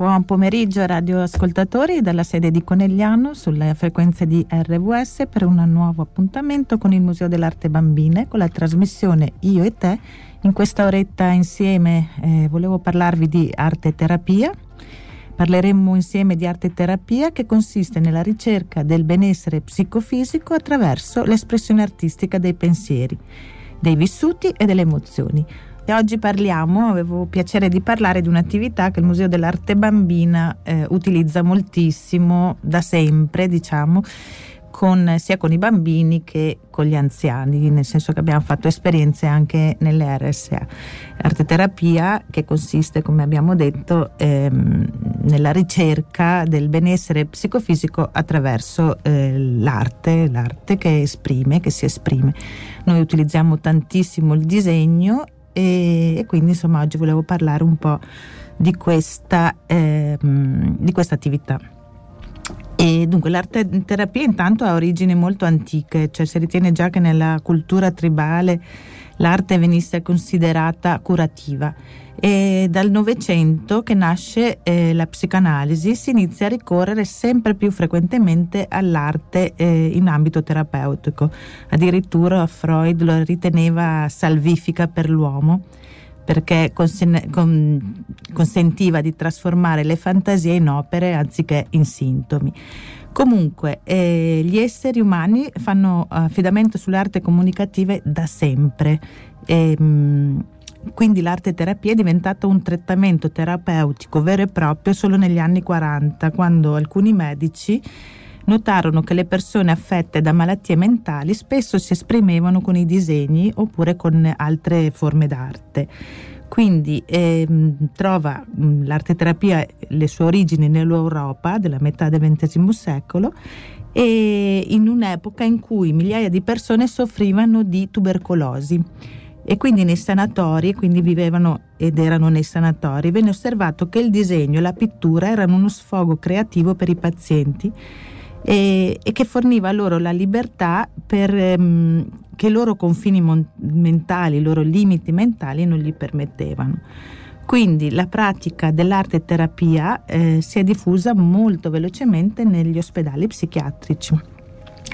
Buon pomeriggio radioascoltatori dalla sede di Conegliano sulle frequenze di RWS per un nuovo appuntamento con il Museo dell'Arte Bambine con la trasmissione Io e te. In questa oretta insieme eh, volevo parlarvi di arte terapia. Parleremo insieme di arte terapia che consiste nella ricerca del benessere psicofisico attraverso l'espressione artistica dei pensieri, dei vissuti e delle emozioni. E oggi parliamo, avevo piacere di parlare di un'attività che il Museo dell'Arte Bambina eh, utilizza moltissimo da sempre, diciamo, con, sia con i bambini che con gli anziani, nel senso che abbiamo fatto esperienze anche nelle RSA. Arte terapia che consiste, come abbiamo detto, ehm, nella ricerca del benessere psicofisico attraverso eh, l'arte, l'arte che esprime, che si esprime. Noi utilizziamo tantissimo il disegno e, e quindi insomma oggi volevo parlare un po' di questa, ehm, di questa attività. E dunque l'arte terapia intanto ha origini molto antiche, cioè si ritiene già che nella cultura tribale l'arte venisse considerata curativa e dal Novecento che nasce eh, la psicanalisi si inizia a ricorrere sempre più frequentemente all'arte eh, in ambito terapeutico. Addirittura Freud lo riteneva salvifica per l'uomo perché consen- con- consentiva di trasformare le fantasie in opere anziché in sintomi. Comunque, eh, gli esseri umani fanno affidamento sulle arti comunicative da sempre. E, ehm, mh, quindi l'arte terapia è diventata un trattamento terapeutico vero e proprio solo negli anni 40, quando alcuni medici notarono che le persone affette da malattie mentali spesso si esprimevano con i disegni oppure con altre forme d'arte. Quindi ehm, trova mh, l'arte terapia le sue origini nell'Europa della metà del XX secolo e in un'epoca in cui migliaia di persone soffrivano di tubercolosi. E quindi nei sanatori, quindi vivevano ed erano nei sanatori, venne osservato che il disegno e la pittura erano uno sfogo creativo per i pazienti e, e che forniva loro la libertà per ehm, che i loro confini mon- mentali, i loro limiti mentali non gli permettevano. Quindi la pratica dell'arte terapia eh, si è diffusa molto velocemente negli ospedali psichiatrici.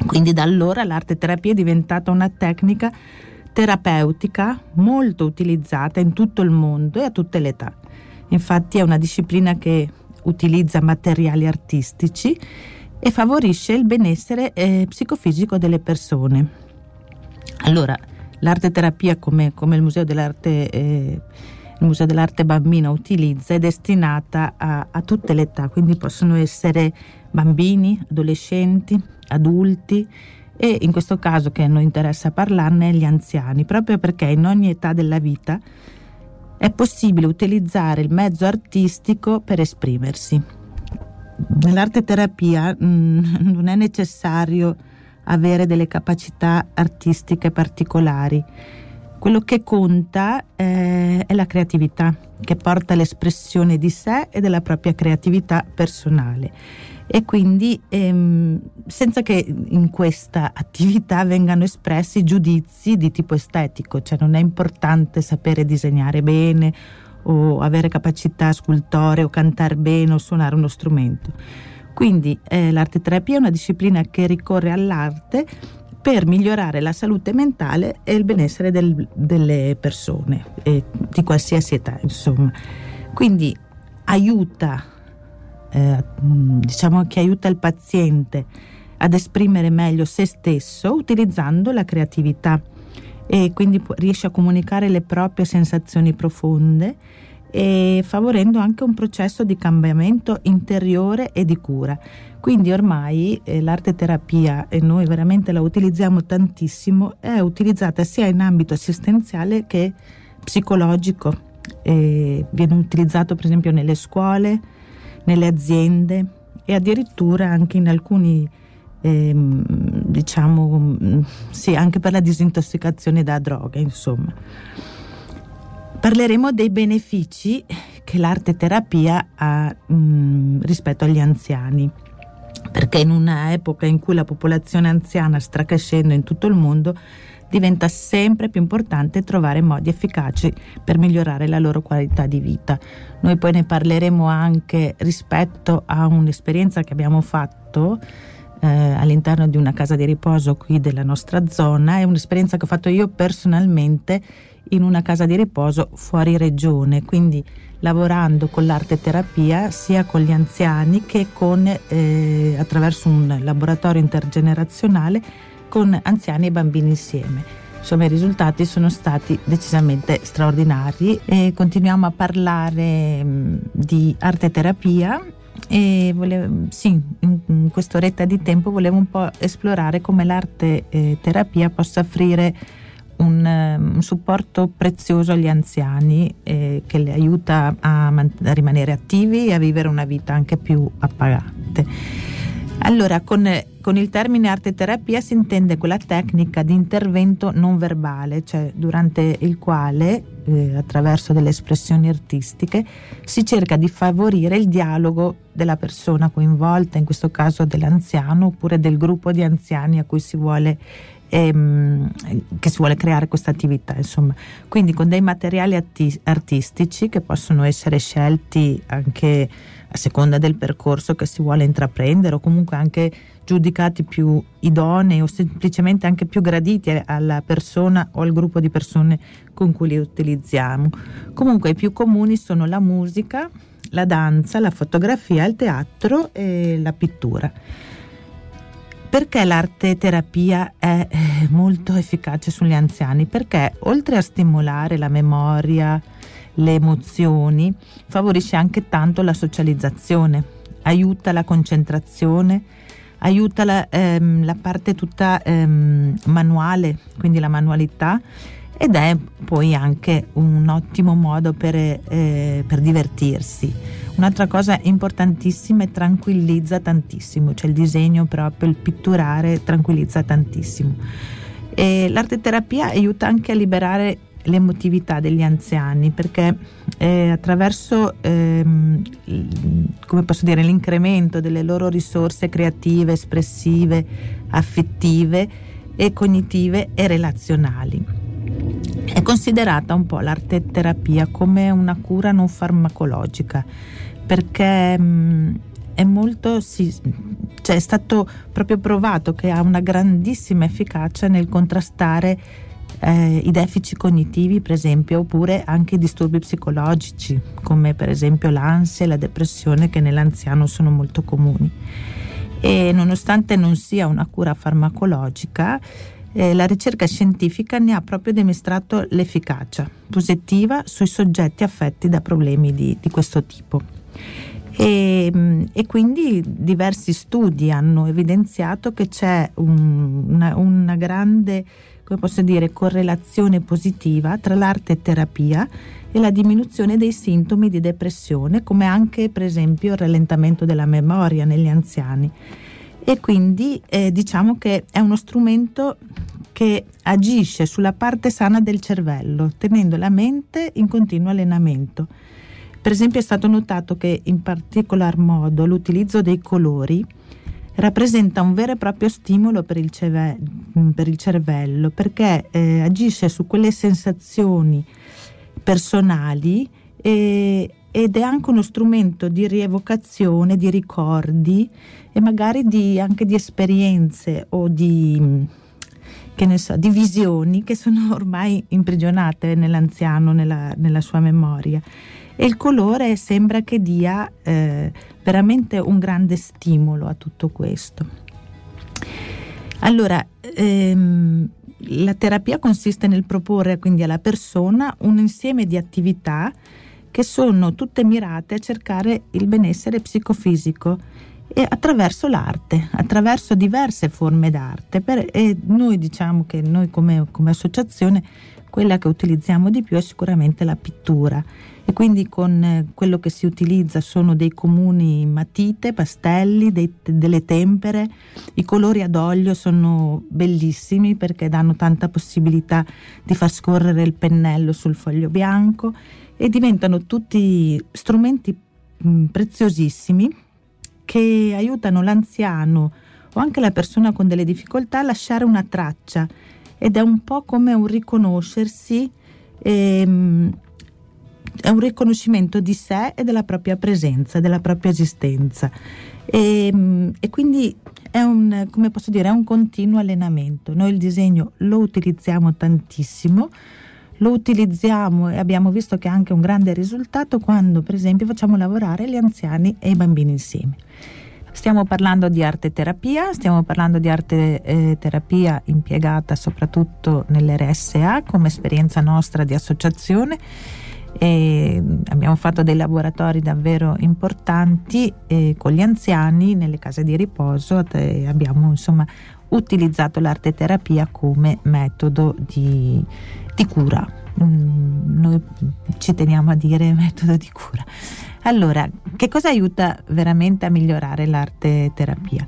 Quindi da allora l'arte terapia è diventata una tecnica terapeutica molto utilizzata in tutto il mondo e a tutte le età. Infatti è una disciplina che utilizza materiali artistici e favorisce il benessere eh, psicofisico delle persone. Allora, l'arte terapia come, come il Museo dell'Arte eh, il Museo dell'Arte Bambina utilizza è destinata a, a, tutte le età, quindi possono essere bambini, adolescenti, adulti e in questo caso che a noi interessa parlarne gli anziani, proprio perché in ogni età della vita è possibile utilizzare il mezzo artistico per esprimersi. Nell'arte terapia mh, mm, non è necessario avere delle capacità artistiche particolari. Quello che conta eh, è la creatività, che porta all'espressione di sé e della propria creatività personale e quindi ehm, senza che in questa attività vengano espressi giudizi di tipo estetico, cioè non è importante sapere disegnare bene o avere capacità scultore o cantare bene o suonare uno strumento. Quindi eh, l'arte terapia è una disciplina che ricorre all'arte per migliorare la salute mentale e il benessere del, delle persone, eh, di qualsiasi età, insomma. Quindi aiuta eh, diciamo che aiuta il paziente ad esprimere meglio se stesso utilizzando la creatività e quindi riesce a comunicare le proprie sensazioni profonde e favorendo anche un processo di cambiamento interiore e di cura. Quindi ormai eh, l'arte terapia, e noi veramente la utilizziamo tantissimo, è utilizzata sia in ambito assistenziale che psicologico. Eh, viene utilizzato per esempio nelle scuole, nelle aziende e addirittura anche in alcuni ehm, diciamo sì anche per la disintossicazione da droghe insomma parleremo dei benefici che l'arte terapia ha mh, mm, rispetto agli anziani perché in una epoca in cui la popolazione anziana sta crescendo in tutto il mondo diventa sempre più importante trovare modi efficaci per migliorare la loro qualità di vita. Noi poi ne parleremo anche rispetto a un'esperienza che abbiamo fatto eh, all'interno di una casa di riposo qui della nostra zona. È un'esperienza che ho fatto io personalmente in una casa di riposo fuori regione, quindi lavorando con l'arte terapia sia con gli anziani che con, eh, attraverso un laboratorio intergenerazionale con anziani e bambini insieme. Insomma, i risultati sono stati decisamente straordinari e continuiamo a parlare mh, di arte terapia e volevo, sì, in, in quest'oretta di tempo volevo un po' esplorare come l'arte eh, terapia possa offrire un, un, supporto prezioso agli anziani eh, che li aiuta a, man- a, rimanere attivi e a vivere una vita anche più appagante. Allora, con, con il termine arte terapia si intende quella tecnica di intervento non verbale, cioè durante il quale, eh, attraverso delle espressioni artistiche, si cerca di favorire il dialogo della persona coinvolta, in questo caso dell'anziano oppure del gruppo di anziani a cui si vuole ehm, che si vuole creare questa attività, insomma. Quindi con dei materiali atti- artistici che possono essere scelti anche a seconda del percorso che si vuole intraprendere o comunque anche giudicati più idonei o semplicemente anche più graditi alla persona o al gruppo di persone con cui li utilizziamo. Comunque i più comuni sono la musica, la danza, la fotografia, il teatro e la pittura. Perché l'arte terapia è eh, molto efficace sugli anziani? Perché oltre a stimolare la memoria, le emozioni, favorisce anche tanto la socializzazione, aiuta la concentrazione, aiuta la, ehm, la parte tutta ehm, manuale, quindi la manualità ed è poi anche un ottimo modo per, eh, per divertirsi. Un'altra cosa importantissima è tranquillizza tantissimo, cioè il disegno proprio, il pitturare tranquillizza tantissimo. E l'arte terapia aiuta anche a liberare l'emotività degli anziani perché eh, attraverso ehm, dire, l'incremento delle loro risorse creative, espressive, affettive e cognitive e relazionali. È considerata un po' l'arte terapia come una cura non farmacologica perché mh, è molto sì, cioè è stato proprio provato che ha una grandissima efficacia nel contrastare eh, i deficit cognitivi, per esempio, oppure anche i disturbi psicologici, come per esempio l'ansia e la depressione, che nell'anziano sono molto comuni. E nonostante non sia una cura farmacologica, eh, la ricerca scientifica ne ha proprio dimostrato l'efficacia positiva sui soggetti affetti da problemi di, di questo tipo. E, e, quindi diversi studi hanno evidenziato che c'è un, una, una grande come posso dire, correlazione positiva tra l'arte terapia e la diminuzione dei sintomi di depressione, come anche per esempio il rallentamento della memoria negli anziani. E quindi eh, diciamo che è uno strumento che agisce sulla parte sana del cervello, tenendo la mente in continuo allenamento. Per esempio è stato notato che in particolar modo l'utilizzo dei colori rappresenta un vero e proprio stimolo per il, ceve- per il cervello perché eh, agisce su quelle sensazioni personali e, ed è anche uno strumento di rievocazione di ricordi e magari di, anche di esperienze o di, so, di visioni che sono ormai imprigionate nell'anziano, nella, nella sua memoria e il colore sembra che dia eh, veramente un grande stimolo a tutto questo. Allora, ehm, la terapia consiste nel proporre quindi alla persona un insieme di attività che sono tutte mirate a cercare il benessere psicofisico e attraverso l'arte, attraverso diverse forme d'arte. Per, e noi diciamo che noi come, come associazione quella che utilizziamo di più è sicuramente la pittura e quindi con eh, quello che si utilizza sono dei comuni matite, pastelli, dei, delle tempere. I colori ad olio sono bellissimi perché danno tanta possibilità di far scorrere il pennello sul foglio bianco e diventano tutti strumenti mm, preziosissimi che aiutano l'anziano o anche la persona con delle difficoltà a lasciare una traccia ed è un po' come un riconoscersi, ehm, è un riconoscimento di sé e della propria presenza, della propria esistenza. E, ehm, e quindi è un, dire, è un continuo allenamento. Noi il disegno lo utilizziamo tantissimo, lo utilizziamo e abbiamo visto che ha anche un grande risultato quando, per esempio, facciamo lavorare gli anziani e i bambini insieme. Stiamo parlando di arte terapia, stiamo parlando di arte eh, terapia impiegata soprattutto nell'RSA come esperienza nostra di associazione e abbiamo fatto dei laboratori davvero importanti eh, con gli anziani nelle case di riposo abbiamo insomma utilizzato l'arte terapia come metodo di, di cura. Mm, noi ci teniamo a dire metodo di cura. Allora, che cosa aiuta veramente a migliorare l'arte terapia?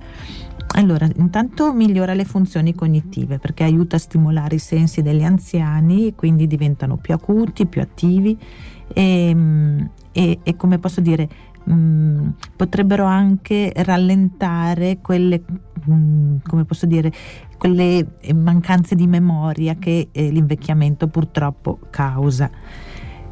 Allora, intanto migliora le funzioni cognitive perché aiuta a stimolare i sensi degli anziani, quindi diventano più acuti, più attivi e, e, e come posso dire, mh, mm, potrebbero anche rallentare quelle, mh, mm, come posso dire, quelle mancanze di memoria che eh, l'invecchiamento purtroppo causa.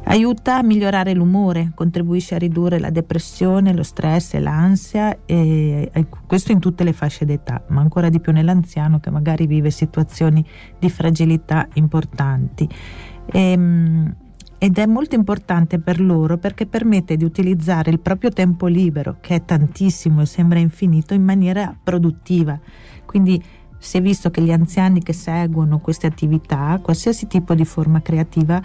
Aiuta a migliorare l'umore, contribuisce a ridurre la depressione, lo stress e l'ansia, e, questo in tutte le fasce d'età, ma ancora di più nell'anziano che magari vive situazioni di fragilità importanti. E, ehm, ed è molto importante per loro perché permette di utilizzare il proprio tempo libero, che è tantissimo e sembra infinito, in maniera produttiva. Quindi si è visto che gli anziani che seguono queste attività, qualsiasi tipo di forma creativa,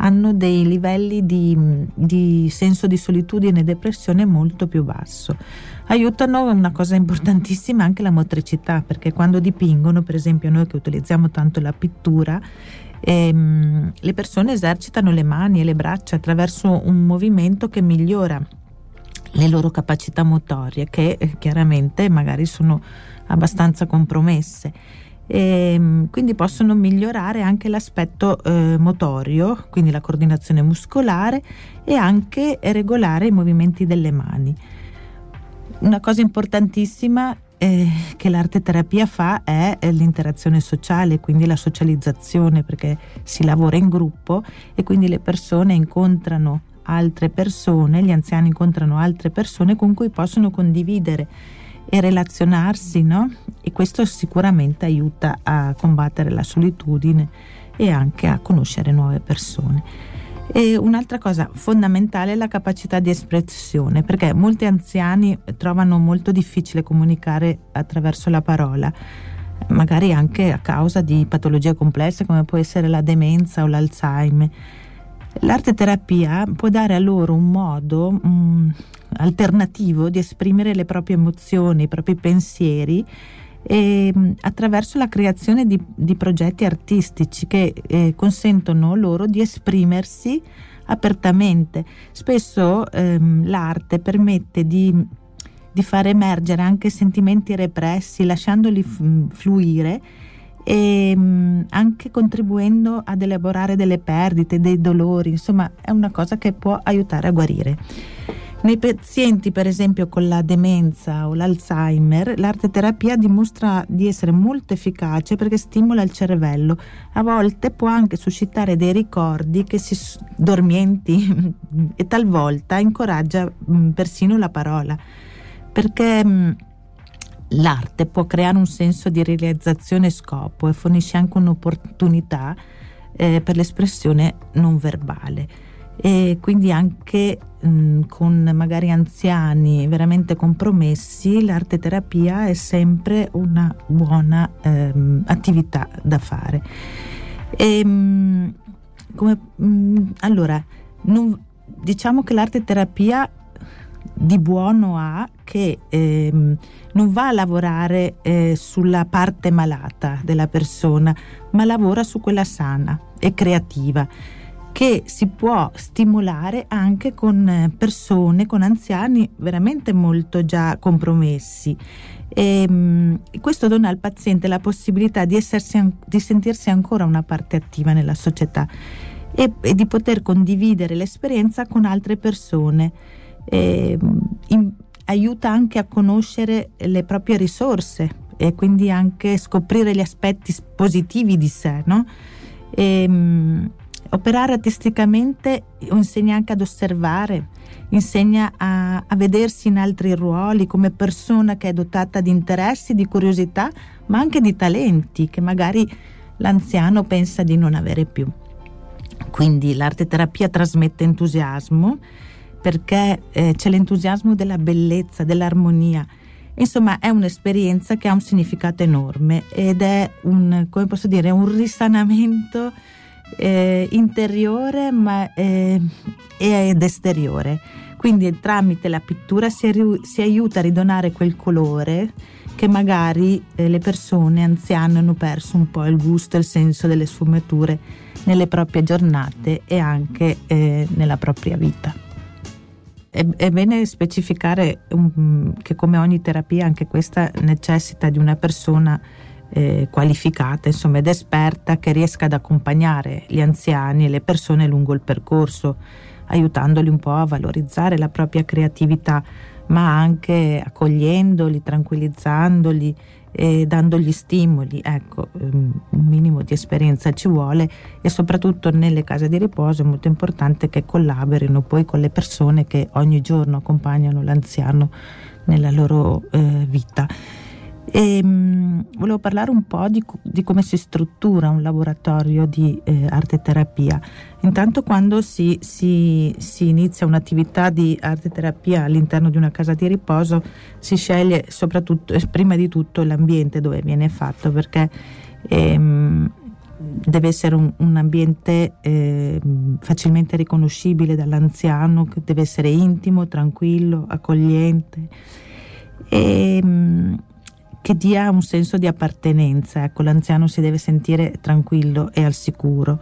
hanno dei livelli di, di, senso di solitudine e depressione molto più basso. Aiutano una cosa importantissima anche la motricità, perché quando dipingono, per esempio noi che utilizziamo tanto la pittura, ehm, le persone esercitano le mani e le braccia attraverso un movimento che migliora le loro capacità motorie, che eh, chiaramente magari sono abbastanza compromesse e ehm, quindi possono migliorare anche l'aspetto eh, motorio, quindi la coordinazione muscolare e anche regolare i movimenti delle mani. Una cosa importantissima eh, che l'arte terapia fa è l'interazione sociale, quindi la socializzazione, perché si lavora in gruppo e quindi le persone incontrano altre persone, gli anziani incontrano altre persone con cui possono condividere e relazionarsi, no? E questo sicuramente aiuta a combattere la solitudine e anche a conoscere nuove persone. E un'altra cosa fondamentale è la capacità di espressione, perché molti anziani trovano molto difficile comunicare attraverso la parola, magari anche a causa di patologie complesse come può essere la demenza o l'Alzheimer. L'arte terapia può dare a loro un modo mh, mm, alternativo di esprimere le proprie emozioni, i propri pensieri e, mm, attraverso la creazione di, di progetti artistici che eh, consentono loro di esprimersi apertamente. Spesso ehm, l'arte permette di, di, far emergere anche sentimenti repressi, lasciandoli f- fluire e mh, anche contribuendo ad elaborare delle perdite, dei dolori, insomma è una cosa che può aiutare a guarire. Nei pazienti, per esempio, con la demenza o l'Alzheimer, l'arte terapia dimostra di essere molto efficace perché stimola il cervello. A volte può anche suscitare dei ricordi che si dormienti e talvolta incoraggia mh, persino la parola. Perché mh, l'arte può creare un senso di realizzazione e scopo e fornisce anche un'opportunità eh, per l'espressione non verbale e quindi anche mh, con magari anziani veramente compromessi l'arte terapia è sempre una buona ehm, attività da fare. E, mh, come, mh, allora, non, diciamo che l'arte terapia di buono ha che ehm, non va a lavorare eh, sulla parte malata della persona, ma lavora su quella sana e creativa che si può stimolare anche con eh, persone, con anziani veramente molto già compromessi. E, um, questo dona al paziente la possibilità di, essersi, di sentirsi ancora una parte attiva nella società e, e di poter condividere l'esperienza con altre persone. E, in, aiuta anche a conoscere le proprie risorse e quindi anche scoprire gli aspetti positivi di sé, no? E, um, operare artisticamente insegna anche ad osservare, insegna a, a, vedersi in altri ruoli come persona che è dotata di interessi, di curiosità, ma anche di talenti che magari l'anziano pensa di non avere più. Quindi l'arte terapia trasmette entusiasmo perché eh, c'è l'entusiasmo della bellezza, dell'armonia. Insomma, è un'esperienza che ha un significato enorme ed è un, come posso dire, un risanamento eh, interiore ma, eh, ed esteriore. Quindi tramite la pittura si, si, aiuta a ridonare quel colore che magari eh, le persone anziane hanno perso un po' il gusto e il senso delle sfumature nelle proprie giornate e anche eh, nella propria vita. È, è bene specificare um, che come ogni terapia anche questa necessita di una persona eh, qualificata insomma, ed esperta che riesca ad accompagnare gli anziani e le persone lungo il percorso, aiutandoli un po' a valorizzare la propria creatività ma anche accogliendoli, tranquillizzandoli e dandogli stimoli. Ecco, ehm, un minimo di esperienza ci vuole e soprattutto nelle case di riposo è molto importante che collaborino poi con le persone che ogni giorno accompagnano l'anziano nella loro eh, vita. E, mh, mm, volevo parlare un po' di, di, come si struttura un laboratorio di eh, arte terapia. Intanto quando si, si, si, inizia un'attività di arte terapia all'interno di una casa di riposo si sceglie soprattutto, eh, prima di tutto l'ambiente dove viene fatto perché ehm, deve essere un, un ambiente eh, facilmente riconoscibile dall'anziano, che deve essere intimo, tranquillo, accogliente. E, ehm, che dia un senso di appartenenza. Ecco, l'anziano si deve sentire tranquillo e al sicuro.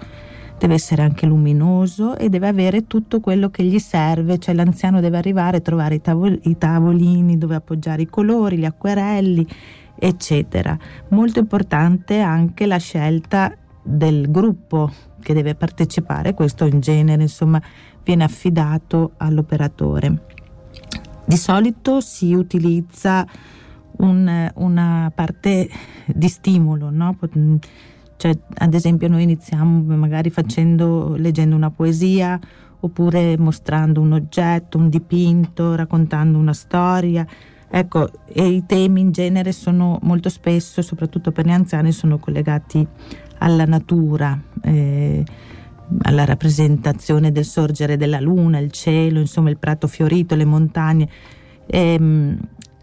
Deve essere anche luminoso e deve avere tutto quello che gli serve, cioè l'anziano deve arrivare a trovare i, tavol- i tavolini dove appoggiare i colori, gli acquerelli, eccetera. Molto importante anche la scelta del gruppo che deve partecipare, questo in genere insomma viene affidato all'operatore. Di solito si utilizza un, una parte di stimolo, no? Cioè, ad esempio noi iniziamo magari facendo, leggendo una poesia oppure mostrando un oggetto, un dipinto, raccontando una storia. Ecco, e i temi in genere sono molto spesso, soprattutto per gli anziani, sono collegati alla natura, eh, alla rappresentazione del sorgere della luna, il cielo, insomma il prato fiorito, le montagne. Eh,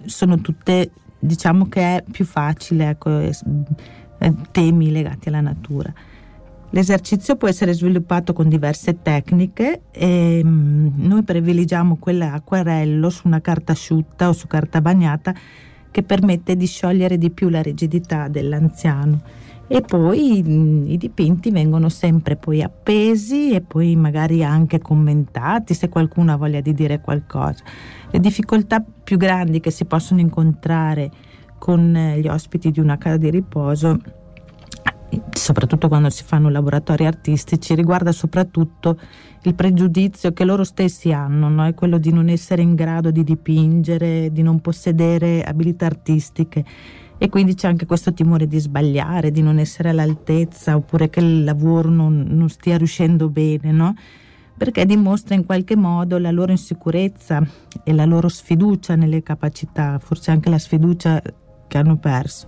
sono tutte diciamo che è più facile, ecco, temi legati alla natura. L'esercizio può essere sviluppato con diverse tecniche e mm, noi privilegiamo quella acquarello su una carta asciutta o su carta bagnata che permette di sciogliere di più la rigidità dell'anziano e poi mm, i dipinti vengono sempre poi appesi e poi magari anche commentati se qualcuno ha voglia di dire qualcosa. Le difficoltà più grandi che si possono incontrare con eh, gli ospiti di una casa di riposo soprattutto quando si fanno laboratori artistici, riguarda soprattutto il pregiudizio che loro stessi hanno, no? è quello di non essere in grado di dipingere, di non possedere abilità artistiche e quindi c'è anche questo timore di sbagliare, di non essere all'altezza oppure che il lavoro non, non stia riuscendo bene, no? Perché dimostra in qualche modo la loro insicurezza e la loro sfiducia nelle capacità, forse anche la sfiducia che hanno perso.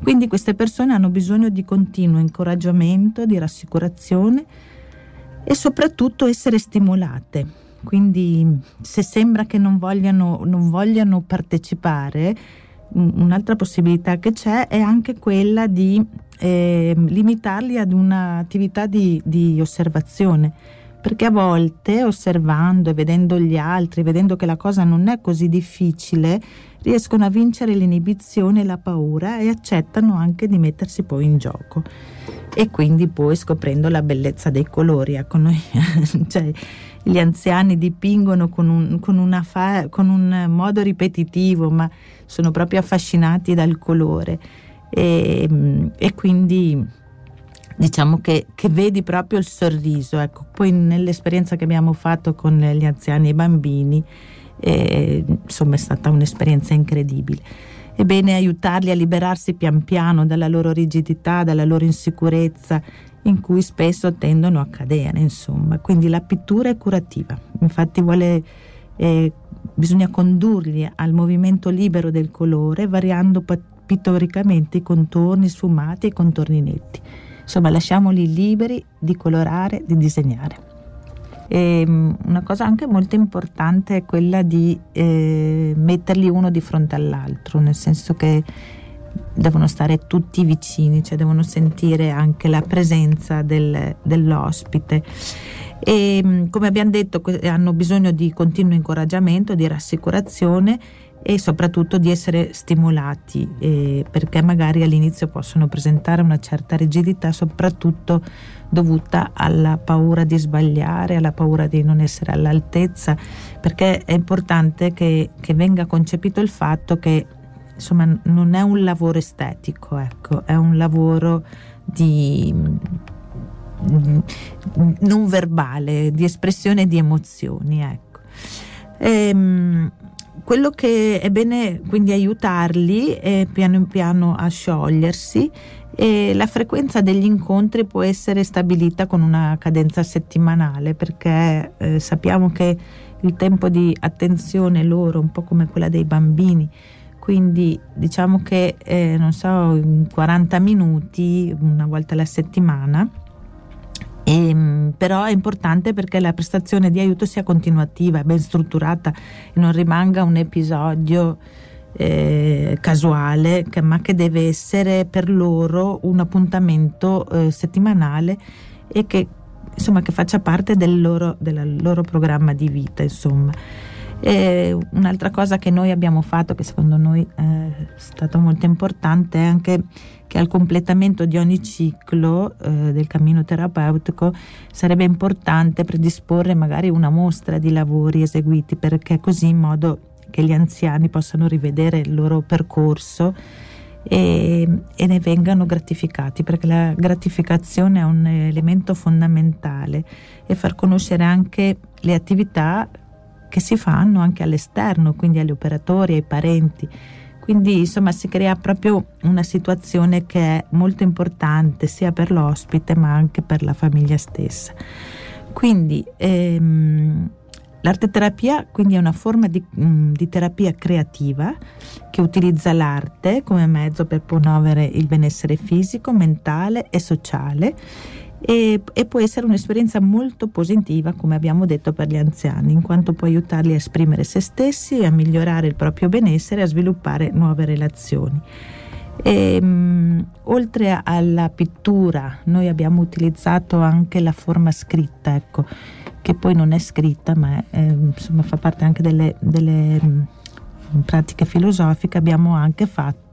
Quindi queste persone hanno bisogno di continuo incoraggiamento, di rassicurazione e soprattutto essere stimolate. Quindi se sembra che non vogliano, non vogliano partecipare, un'altra possibilità che c'è è anche quella di eh, limitarli ad un'attività di, di osservazione perché a volte osservando e vedendo gli altri, vedendo che la cosa non è così difficile, riescono a vincere l'inibizione e la paura e accettano anche di mettersi poi in gioco. E quindi poi scoprendo la bellezza dei colori, ecco noi, cioè, gli anziani dipingono con un, con, fa- con un, modo ripetitivo, ma sono proprio affascinati dal colore e, e quindi diciamo che, che, vedi proprio il sorriso. Ecco, poi nell'esperienza che abbiamo fatto con gli anziani e i bambini, eh, insomma è stata un'esperienza incredibile. è bene aiutarli a liberarsi pian piano dalla loro rigidità, dalla loro insicurezza in cui spesso tendono a cadere, insomma. Quindi la pittura è curativa, infatti vuole, eh, bisogna condurli al movimento libero del colore variando pittoricamente i contorni sfumati e i contorni netti. Insomma, lasciamoli liberi di colorare, di disegnare. E ehm, una cosa anche molto importante è quella di eh, metterli uno di fronte all'altro, nel senso che devono stare tutti vicini, cioè devono sentire anche la presenza del, dell'ospite. E ehm, come abbiamo detto, hanno bisogno di continuo incoraggiamento, di rassicurazione e soprattutto di essere stimolati eh, perché magari all'inizio possono presentare una certa rigidità, soprattutto dovuta alla paura di sbagliare, alla paura di non essere all'altezza, perché è importante che, che venga concepito il fatto che insomma non è un lavoro estetico, ecco, è un lavoro di non verbale, di espressione di emozioni, ecco. E, ehm, quello che è bene quindi aiutarli è piano piano a sciogliersi e la frequenza degli incontri può essere stabilita con una cadenza settimanale perché eh, sappiamo che il tempo di attenzione loro, un po' come quella dei bambini, quindi diciamo che eh, non so 40 minuti una volta alla settimana e, ehm, però è importante perché la prestazione di aiuto sia continuativa, ben strutturata e non rimanga un episodio eh, casuale, che, ma che deve essere per loro un appuntamento eh, settimanale e che, insomma, che faccia parte del loro, del loro programma di vita. Insomma. E un'altra cosa che noi abbiamo fatto, che secondo noi è stata molto importante, è anche che al completamento di ogni ciclo eh, del cammino terapeutico sarebbe importante predisporre magari una mostra di lavori eseguiti, perché così in modo che gli anziani possano rivedere il loro percorso e, e, ne vengano gratificati, perché la gratificazione è un elemento fondamentale e far conoscere anche le attività che si fanno anche all'esterno, quindi agli operatori, ai parenti. Quindi insomma si crea proprio una situazione che è molto importante sia per l'ospite ma anche per la famiglia stessa. Quindi ehm, l'arte terapia quindi è una forma di, mm, di terapia creativa che utilizza l'arte come mezzo per promuovere il benessere fisico, mentale e sociale e, e, può essere un'esperienza molto positiva, come abbiamo detto, per gli anziani, in quanto può aiutarli a esprimere se stessi, a migliorare il proprio benessere a sviluppare nuove relazioni. E, um, oltre alla pittura, noi abbiamo utilizzato anche la forma scritta, ecco, che poi non è scritta, ma è, insomma, fa parte anche delle, delle um, pratiche filosofiche. Abbiamo anche fatto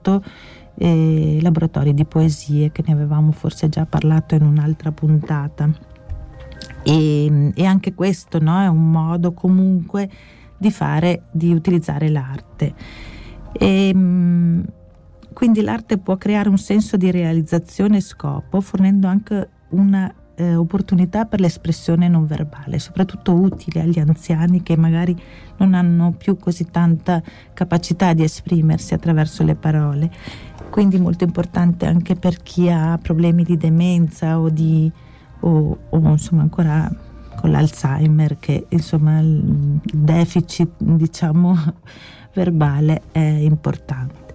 e laboratori di poesie che ne avevamo forse già parlato in un'altra puntata. E, e anche questo no, è un modo comunque di fare, di utilizzare l'arte. E, quindi l'arte può creare un senso di realizzazione e scopo, fornendo anche una eh, opportunità per l'espressione non verbale, soprattutto utile agli anziani che magari non hanno più così tanta capacità di esprimersi attraverso le parole quindi molto importante anche per chi ha problemi di demenza o, di, o, o insomma ancora con l'Alzheimer che insomma il deficit diciamo verbale è importante.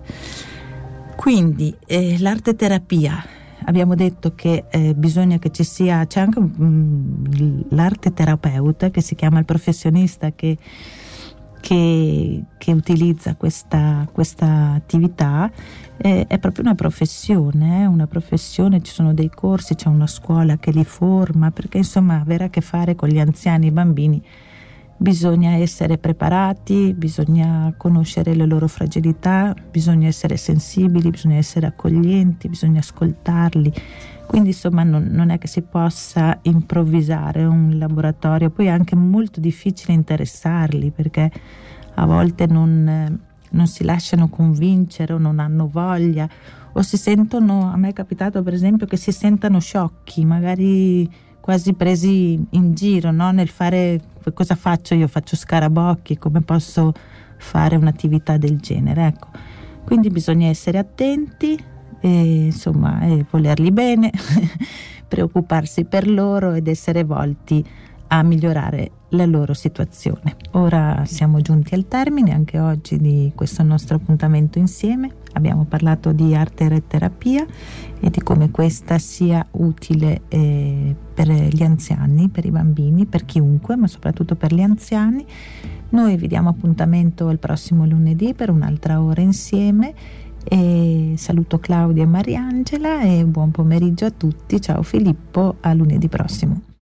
Quindi eh, l'arte terapia abbiamo detto che eh, bisogna che ci sia, c'è anche um, l'arte terapeuta che si chiama il professionista che che, che utilizza questa, questa attività. Eh, è proprio una professione, eh, una professione, ci sono dei corsi, c'è una scuola che li forma, perché insomma avere a che fare con gli anziani i bambini bisogna essere preparati, bisogna conoscere le loro fragilità, bisogna essere sensibili, bisogna essere accoglienti, bisogna ascoltarli. Quindi insomma non, non, è che si possa improvvisare un laboratorio, poi è anche molto difficile interessarli perché a volte non, non si lasciano convincere o non hanno voglia o si sentono, a me è capitato per esempio che si sentano sciocchi, magari quasi presi in giro no? nel fare cosa faccio io, faccio scarabocchi, come posso fare un'attività del genere. Ecco Quindi bisogna essere attenti e insomma e volerli bene, preoccuparsi per loro ed essere volti a migliorare la loro situazione. Ora siamo giunti al termine anche oggi di questo nostro appuntamento insieme. Abbiamo parlato di arte e terapia e di come questa sia utile eh, per gli anziani, per i bambini, per chiunque, ma soprattutto per gli anziani. Noi vi diamo appuntamento il prossimo lunedì per un'altra ora insieme. E saluto Claudia e Mariangela e buon pomeriggio a tutti. Ciao Filippo, a lunedì prossimo.